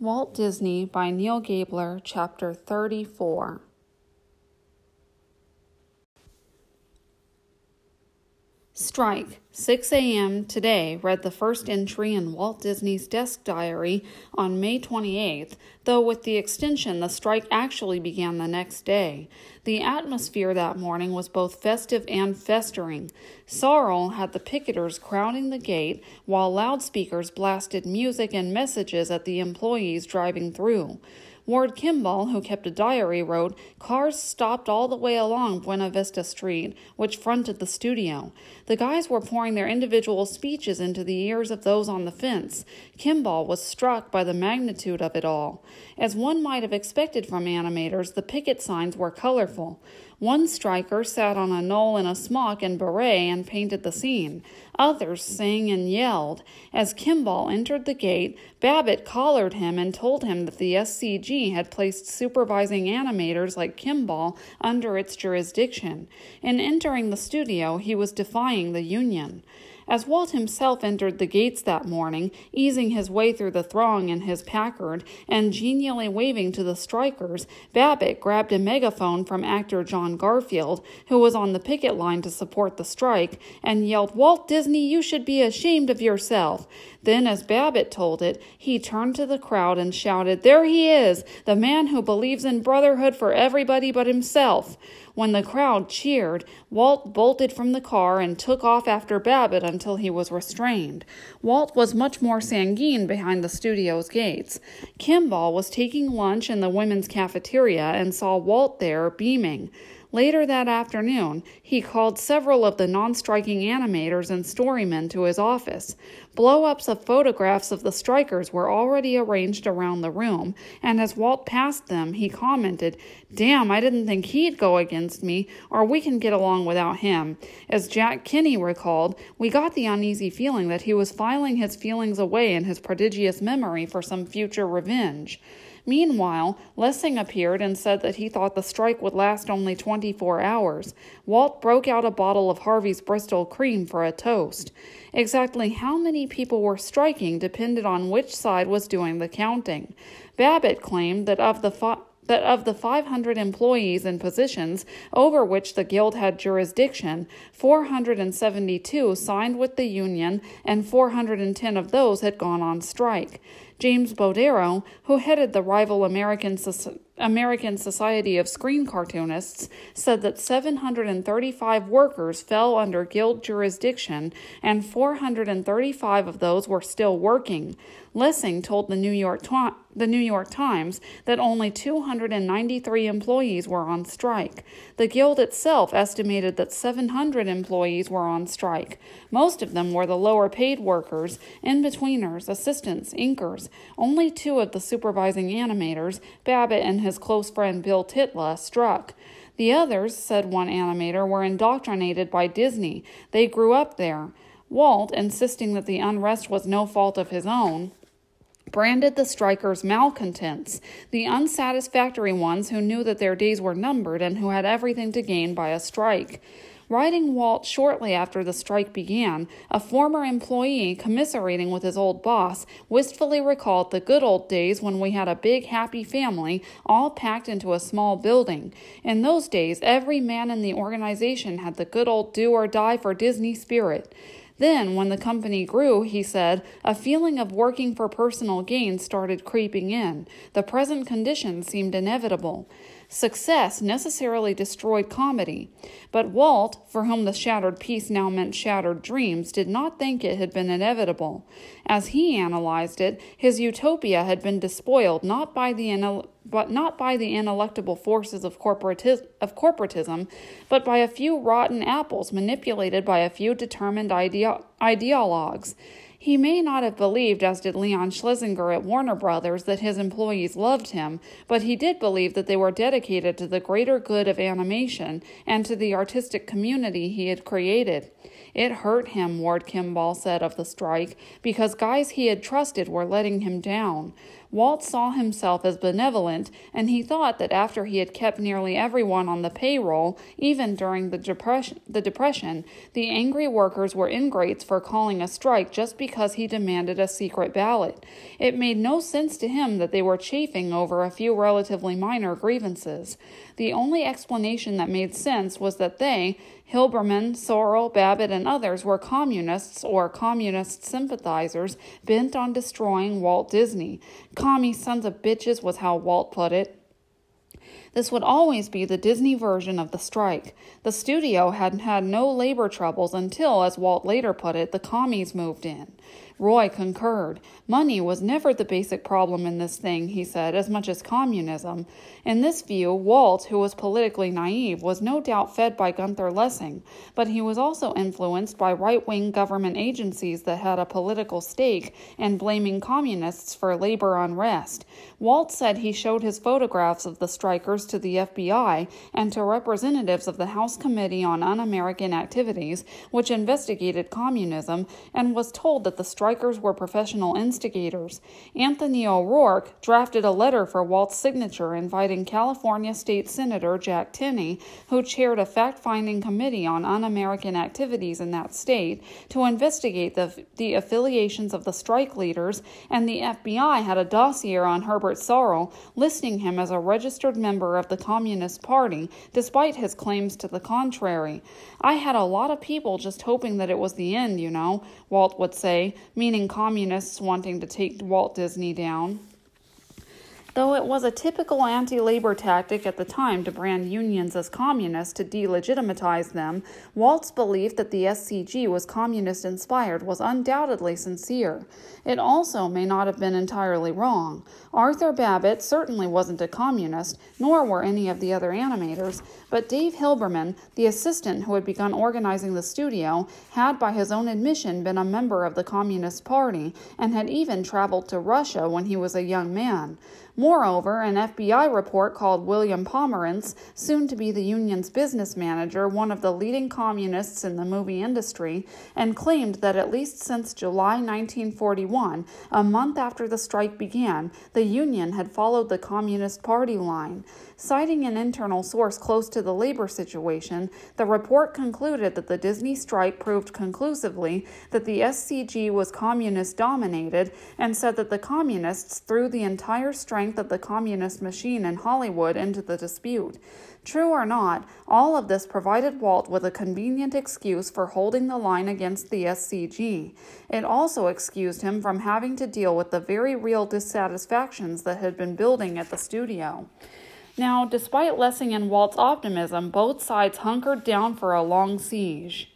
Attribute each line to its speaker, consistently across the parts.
Speaker 1: Walt Disney by Neal Gabler, Chapter 34. Strike, 6 a.m. today, read the first entry in Walt Disney's desk diary on May 28th, though with the extension, the strike actually began the next day. The atmosphere that morning was both festive and festering. Sorrell had the picketers crowding the gate, while loudspeakers blasted music and messages at the employees driving through. Ward Kimball, who kept a diary, wrote Cars stopped all the way along Buena Vista Street, which fronted the studio. The guys were pouring their individual speeches into the ears of those on the fence. Kimball was struck by the magnitude of it all. As one might have expected from animators, the picket signs were colorful. One striker sat on a knoll in a smock and beret and painted the scene. Others sang and yelled. As Kimball entered the gate, Babbitt collared him and told him that the SCG had placed supervising animators like Kimball under its jurisdiction. In entering the studio, he was defying the union. As Walt himself entered the gates that morning, easing his way through the throng in his Packard and genially waving to the strikers, Babbitt grabbed a megaphone from actor John Garfield, who was on the picket line to support the strike, and yelled, Walt Disney, you should be ashamed of yourself. Then, as Babbitt told it, he turned to the crowd and shouted, There he is, the man who believes in brotherhood for everybody but himself. When the crowd cheered, Walt bolted from the car and took off after Babbitt until he was restrained. Walt was much more sanguine behind the studio's gates. Kimball was taking lunch in the women's cafeteria and saw Walt there, beaming. Later that afternoon, he called several of the non striking animators and storymen to his office. Blow ups of photographs of the strikers were already arranged around the room, and as Walt passed them, he commented, Damn, I didn't think he'd go against me, or we can get along without him. As Jack Kinney recalled, we got the uneasy feeling that he was filing his feelings away in his prodigious memory for some future revenge. Meanwhile, Lessing appeared and said that he thought the strike would last only 24 hours. Walt broke out a bottle of Harvey's Bristol cream for a toast. Exactly how many people were striking depended on which side was doing the counting. Babbitt claimed that of the fi- that of the 500 employees and positions over which the Guild had jurisdiction, 472 signed with the union and 410 of those had gone on strike. James Bodrero, who headed the rival American, American Society of Screen Cartoonists, said that 735 workers fell under guild jurisdiction and 435 of those were still working. Lessing told the New York, the New York Times that only 293 employees were on strike. The Guild itself estimated that 700 employees were on strike. Most of them were the lower paid workers, in betweeners, assistants, inkers. Only two of the supervising animators, Babbitt and his close friend Bill Tytla, struck. The others, said one animator, were indoctrinated by Disney. They grew up there. Walt, insisting that the unrest was no fault of his own, branded the strikers malcontents, the unsatisfactory ones who knew that their days were numbered and who had everything to gain by a strike. Writing Walt shortly after the strike began, a former employee, commiserating with his old boss, wistfully recalled the good old days when we had a big, happy family all packed into a small building. In those days, every man in the organization had the good old do or die for Disney spirit. Then, when the company grew, he said, a feeling of working for personal gain started creeping in. The present condition seemed inevitable. Success necessarily destroyed comedy, but Walt, for whom the shattered peace now meant shattered dreams, did not think it had been inevitable. As he analyzed it, his utopia had been despoiled not by the but not by the ineluctable forces of, corporatis- of corporatism, but by a few rotten apples manipulated by a few determined ideo- ideologues. He may not have believed, as did Leon Schlesinger at Warner Brothers, that his employees loved him, but he did believe that they were dedicated to the greater good of animation and to the artistic community he had created. It hurt him, Ward Kimball said of the strike, because guys he had trusted were letting him down. Walt saw himself as benevolent, and he thought that after he had kept nearly everyone on the payroll, even during the depression, the depression, the angry workers were ingrates for calling a strike just because he demanded a secret ballot. It made no sense to him that they were chafing over a few relatively minor grievances. The only explanation that made sense was that they, Hilberman, Sorrell, Babbitt, and others were communists or communist sympathizers bent on destroying Walt Disney. Commie sons of bitches was how Walt put it. This would always be the Disney version of the strike. The studio had had no labor troubles until, as Walt later put it, the commies moved in. Roy concurred. Money was never the basic problem in this thing, he said, as much as communism. In this view, Walt, who was politically naive, was no doubt fed by Gunther Lessing, but he was also influenced by right wing government agencies that had a political stake in blaming communists for labor unrest. Walt said he showed his photographs of the strikers to the FBI and to representatives of the House Committee on Un American Activities, which investigated communism, and was told that the strikers were professional instigators. Anthony O'Rourke drafted a letter for Walt's signature inviting California State Senator Jack Tenney, who chaired a fact finding committee on un American activities in that state, to investigate the, the affiliations of the strike leaders, and the FBI had a dossier on Herbert Sorrell listing him as a registered member of the Communist Party, despite his claims to the contrary. I had a lot of people just hoping that it was the end, you know, Walt would say, meaning communists wanting to take Walt Disney down. Though it was a typical anti labor tactic at the time to brand unions as communist to delegitimize them, Walt's belief that the SCG was communist inspired was undoubtedly sincere. It also may not have been entirely wrong. Arthur Babbitt certainly wasn't a communist, nor were any of the other animators, but Dave Hilberman, the assistant who had begun organizing the studio, had by his own admission been a member of the Communist Party and had even traveled to Russia when he was a young man. Moreover, an FBI report called William Pomerantz, soon to be the union's business manager, one of the leading communists in the movie industry, and claimed that at least since July 1941, a month after the strike began, the union had followed the Communist Party line. Citing an internal source close to the labor situation, the report concluded that the Disney strike proved conclusively that the SCG was communist dominated and said that the communists threw the entire strength of the communist machine in Hollywood into the dispute. True or not, all of this provided Walt with a convenient excuse for holding the line against the SCG. It also excused him from having to deal with the very real dissatisfactions that had been building at the studio. Now, despite Lessing and Walt's optimism, both sides hunkered down for a long siege.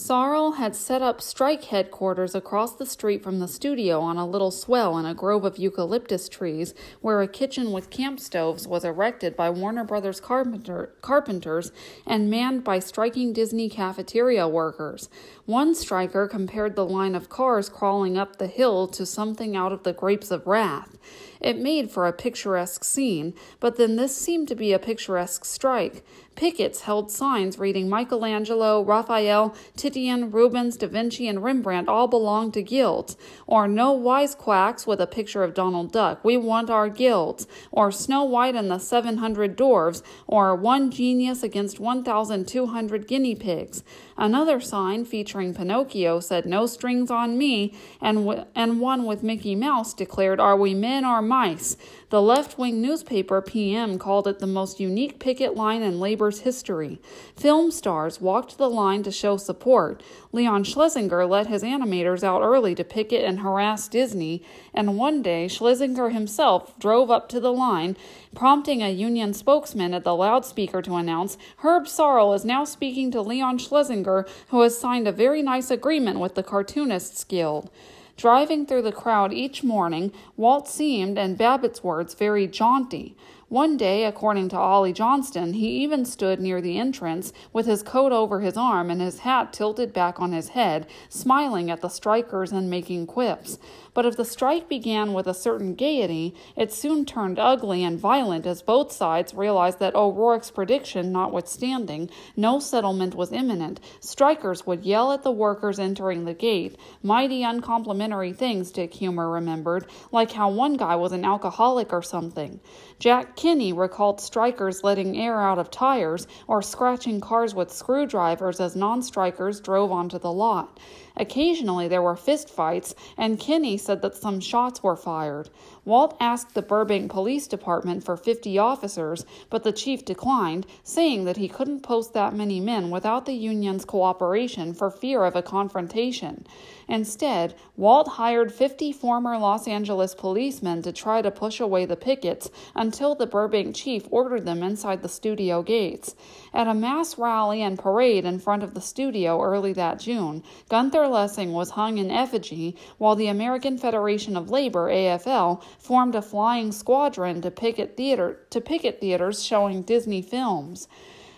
Speaker 1: Sorrell had set up strike headquarters across the street from the studio on a little swell in a grove of eucalyptus trees, where a kitchen with camp stoves was erected by Warner Brothers carpenter, carpenters and manned by striking Disney cafeteria workers. One striker compared the line of cars crawling up the hill to something out of the Grapes of Wrath. It made for a picturesque scene, but then this seemed to be a picturesque strike. Pickets held signs reading Michelangelo, Raphael, Titian, Rubens, Da Vinci, and Rembrandt all belong to guilds, or No Wisecracks with a picture of Donald Duck, We Want Our Guilds, or Snow White and the 700 Dwarfs, or One Genius Against 1,200 Guinea Pigs. Another sign featuring Pinocchio said No Strings on Me, and, w- and one with Mickey Mouse declared Are we men or mice? The left wing newspaper PM called it the most unique picket line in labor's history. Film stars walked the line to show support. Leon Schlesinger let his animators out early to picket and harass Disney, and one day Schlesinger himself drove up to the line, prompting a union spokesman at the loudspeaker to announce Herb Sorrell is now speaking to Leon Schlesinger, who has signed a very nice agreement with the Cartoonists Guild. Driving through the crowd each morning, Walt seemed, in Babbitt's words, very jaunty. One day, according to Ollie Johnston, he even stood near the entrance with his coat over his arm and his hat tilted back on his head, smiling at the strikers and making quips. But if the strike began with a certain gaiety, it soon turned ugly and violent as both sides realized that O'Rourke's prediction notwithstanding, no settlement was imminent. Strikers would yell at the workers entering the gate, mighty uncomplimentary things, Dick Huemer remembered, like how one guy was an alcoholic or something. Jack Kinney recalled strikers letting air out of tires or scratching cars with screwdrivers as non strikers drove onto the lot. Occasionally there were fistfights, and Kinney said that some shots were fired. Walt asked the Burbank Police Department for 50 officers, but the chief declined, saying that he couldn't post that many men without the union's cooperation for fear of a confrontation. Instead, Walt hired 50 former Los Angeles policemen to try to push away the pickets until the Burbank chief ordered them inside the studio gates. At a mass rally and parade in front of the studio early that June, Gunther Lessing was hung in effigy, while the American Federation of Labor, AFL, formed a flying squadron to picket, theater, to picket theaters showing Disney films.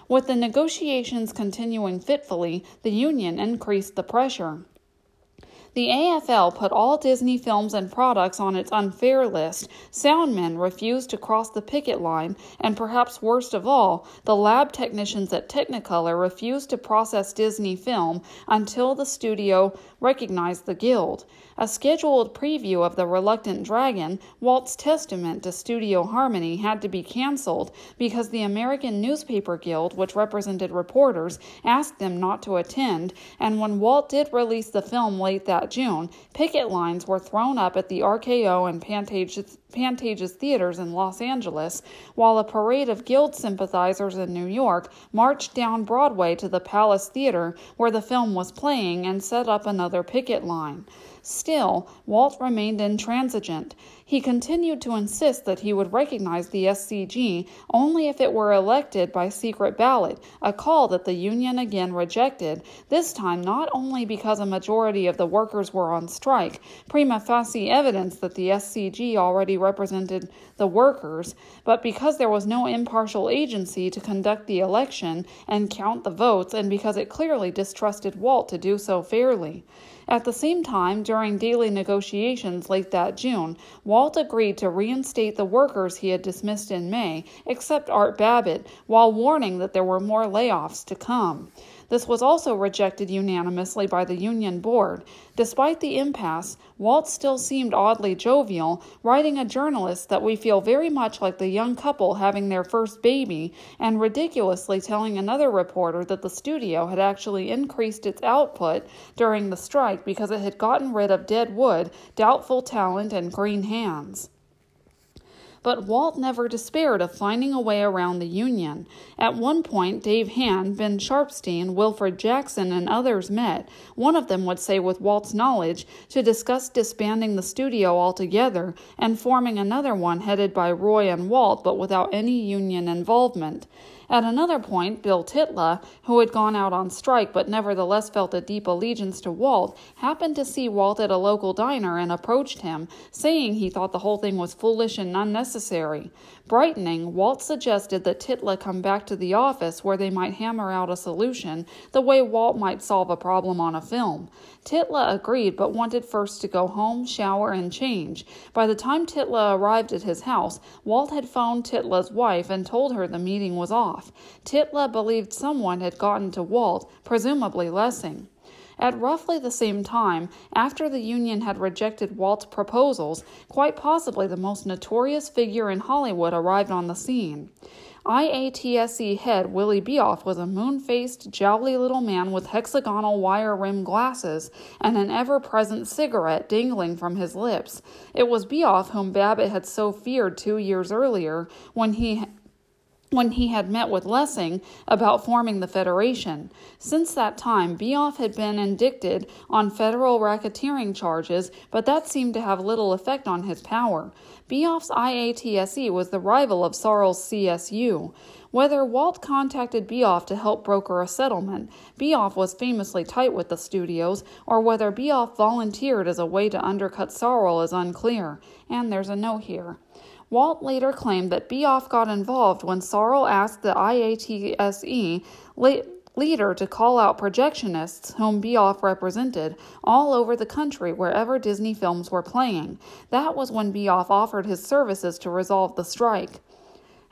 Speaker 1: With the negotiations continuing fitfully, the union increased the pressure. The AFL put all Disney films and products on its unfair list. Soundmen refused to cross the picket line, and perhaps worst of all, the lab technicians at Technicolor refused to process Disney film until the studio recognized the guild. A scheduled preview of The Reluctant Dragon, Walt's testament to studio harmony, had to be canceled because the American Newspaper Guild, which represented reporters, asked them not to attend, and when Walt did release the film late that June, picket lines were thrown up at the RKO and Pantages, Pantages theaters in Los Angeles, while a parade of Guild sympathizers in New York marched down Broadway to the Palace Theater where the film was playing and set up another picket line. Still, Walt remained intransigent. He continued to insist that he would recognize the SCG only if it were elected by secret ballot, a call that the Union again rejected, this time not only because a majority of the workers were on strike, prima facie evidence that the SCG already represented the workers, but because there was no impartial agency to conduct the election and count the votes, and because it clearly distrusted Walt to do so fairly. At the same time, during daily negotiations late that June, Walt agreed to reinstate the workers he had dismissed in May, except Art Babbitt, while warning that there were more layoffs to come. This was also rejected unanimously by the Union Board. Despite the impasse, Walt still seemed oddly jovial, writing a journalist that we feel very much like the young couple having their first baby, and ridiculously telling another reporter that the studio had actually increased its output during the strike because it had gotten rid of dead wood, doubtful talent, and green hands. But Walt never despaired of finding a way around the Union. At one point, Dave Hand, Ben Sharpsteen, Wilfred Jackson, and others met, one of them would say with Walt's knowledge, to discuss disbanding the studio altogether and forming another one headed by Roy and Walt but without any union involvement. At another point, Bill Tytla, who had gone out on strike but nevertheless felt a deep allegiance to Walt, happened to see Walt at a local diner and approached him, saying he thought the whole thing was foolish and unnecessary. Brightening, Walt suggested that Tytla come back to the office where they might hammer out a solution, the way Walt might solve a problem on a film. Tytla agreed but wanted first to go home, shower, and change. By the time Tytla arrived at his house, Walt had phoned Tytla's wife and told her the meeting was off. Tytla believed someone had gotten to Walt, presumably Lessing. At roughly the same time, after the Union had rejected Walt's proposals, quite possibly the most notorious figure in Hollywood arrived on the scene. IATSE head Willie Bioff was a moon faced, jowly little man with hexagonal wire rimmed glasses and an ever present cigarette dangling from his lips. It was Bioff whom Babbitt had so feared two years earlier when he when he had met with Lessing about forming the Federation. Since that time, Bioff had been indicted on federal racketeering charges, but that seemed to have little effect on his power. Bioff's IATSE was the rival of Sorrell's CSU. Whether Walt contacted Bioff to help broker a settlement, Bioff was famously tight with the studios, or whether Bioff volunteered as a way to undercut Sarl is unclear, and there's a note here. Walt later claimed that Bioff got involved when Sorrell asked the IATSE leader to call out projectionists whom Bioff represented all over the country wherever Disney films were playing. That was when Bioff offered his services to resolve the strike.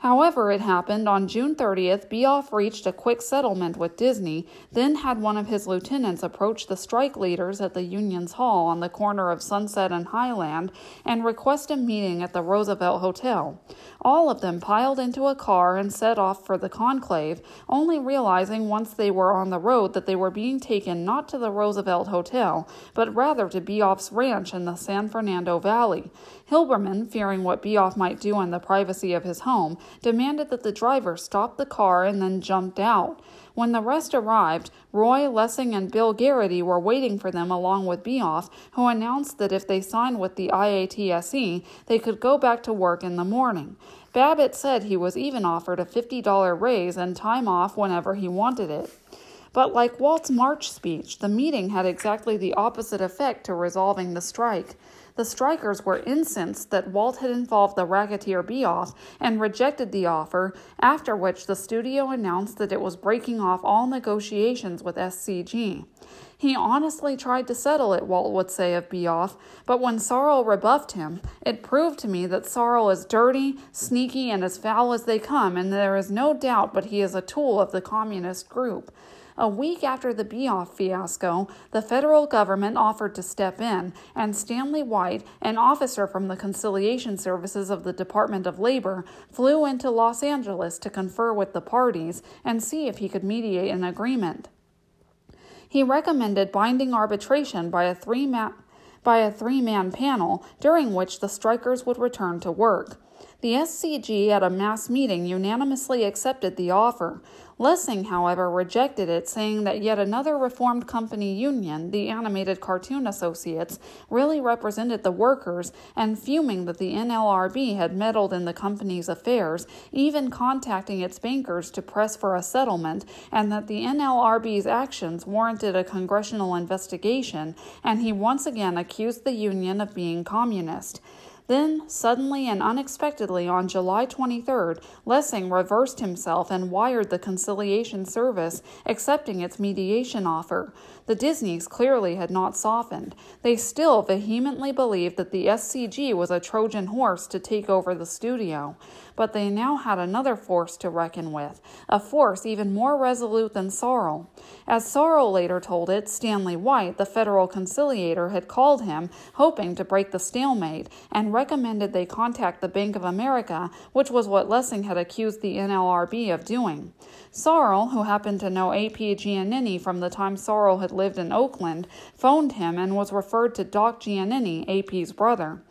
Speaker 1: However, it happened on June 30th, Bioff reached a quick settlement with Disney, then had one of his lieutenants approach the strike leaders at the Union's Hall on the corner of Sunset and Highland and request a meeting at the Roosevelt Hotel. All of them piled into a car and set off for the conclave, only realizing once they were on the road that they were being taken not to the Roosevelt Hotel, but rather to Bioff's ranch in the San Fernando Valley. Hilberman, fearing what Bioff might do in the privacy of his home, demanded that the driver stop the car and then jumped out. When the rest arrived, Roy, Lessing, and Bill Garrity were waiting for them along with Bioff, who announced that if they signed with the IATSE, they could go back to work in the morning. Babbitt said he was even offered a $50 raise and time off whenever he wanted it. But like Walt's March speech, the meeting had exactly the opposite effect to resolving the strike. The strikers were incensed that Walt had involved the racketeer Bioff and rejected the offer, after which the studio announced that it was breaking off all negotiations with SCG. He honestly tried to settle it, Walt would say of Bioff, but when Sorrell rebuffed him, it proved to me that Sorrell is dirty, sneaky, and as foul as they come, and there is no doubt but he is a tool of the communist group. A week after the Bioff fiasco, the federal government offered to step in, and Stanley White, an officer from the Conciliation Services of the Department of Labor, flew into Los Angeles to confer with the parties and see if he could mediate an agreement. He recommended binding arbitration by a three man by a three-man panel during which the strikers would return to work. The SCG at a mass meeting unanimously accepted the offer. Lessing, however, rejected it, saying that yet another reformed company union, the Animated Cartoon Associates, really represented the workers, and fuming that the NLRB had meddled in the company's affairs, even contacting its bankers to press for a settlement, and that the NLRB's actions warranted a congressional investigation, and he once again accused the union of being communist. Then, suddenly and unexpectedly, on July 23rd, Lessing reversed himself and wired the conciliation service, accepting its mediation offer. The Disneys clearly had not softened. They still vehemently believed that the SCG was a Trojan horse to take over the studio. But they now had another force to reckon with, a force even more resolute than Sorrell. As Sorrell later told it, Stanley White, the federal conciliator, had called him, hoping to break the stalemate, and recommended they contact the Bank of America, which was what Lessing had accused the NLRB of doing. Sorrell, who happened to know A.P. Giannini from the time Sorrell had lived in Oakland, phoned him and was referred to Doc Giannini, A.P.'s brother.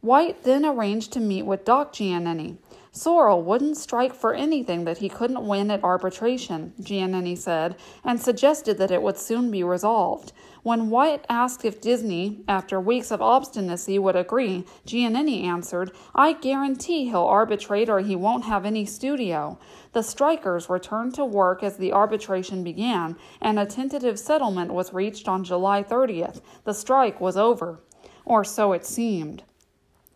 Speaker 1: White then arranged to meet with Doc Giannini. Sorrell wouldn't strike for anything that he couldn't win at arbitration, Giannini said, and suggested that it would soon be resolved. When White asked if Disney, after weeks of obstinacy, would agree, Giannini answered, I guarantee he'll arbitrate or he won't have any studio. The strikers returned to work as the arbitration began, and a tentative settlement was reached on July 30th. The strike was over. Or so it seemed.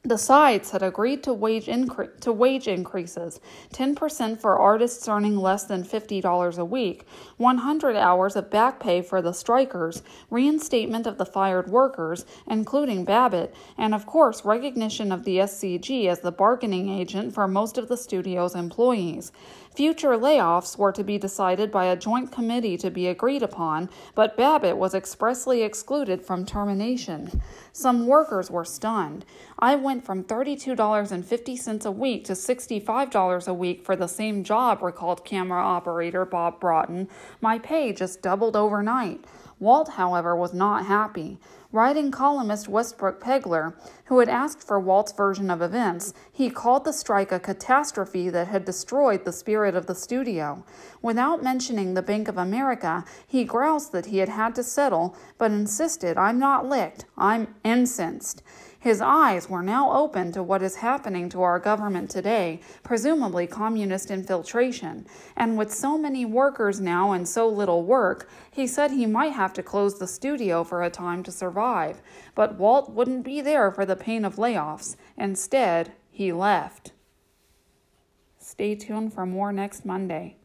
Speaker 1: The sides had agreed to wage, incre- to wage increases. 10% for artists earning less than $50 a week, 100 hours of back pay for the strikers, reinstatement of the fired workers, including Babbitt, and of course, recognition of the SCG as the bargaining agent for most of the studio's employees. Future layoffs were to be decided by a joint committee to be agreed upon, but Babbitt was expressly excluded from termination. Some workers were stunned. I went from $32.50 a week to $65 a week for the same job, recalled camera operator Bob Broughton. My pay just doubled overnight. Walt, however, was not happy. Writing columnist Westbrook Pegler, who had asked for Walt's version of events, he called the strike a catastrophe that had destroyed the spirit of the studio. Without mentioning the Bank of America, he groused that he had had to settle, but insisted, I'm not licked, I'm incensed. His eyes were now open to what is happening to our government today, presumably communist infiltration. And with so many workers now and so little work, he said he might have to close the studio for a time to survive. But Walt wouldn't be there for the pain of layoffs. Instead, he left. Stay tuned for more next Monday.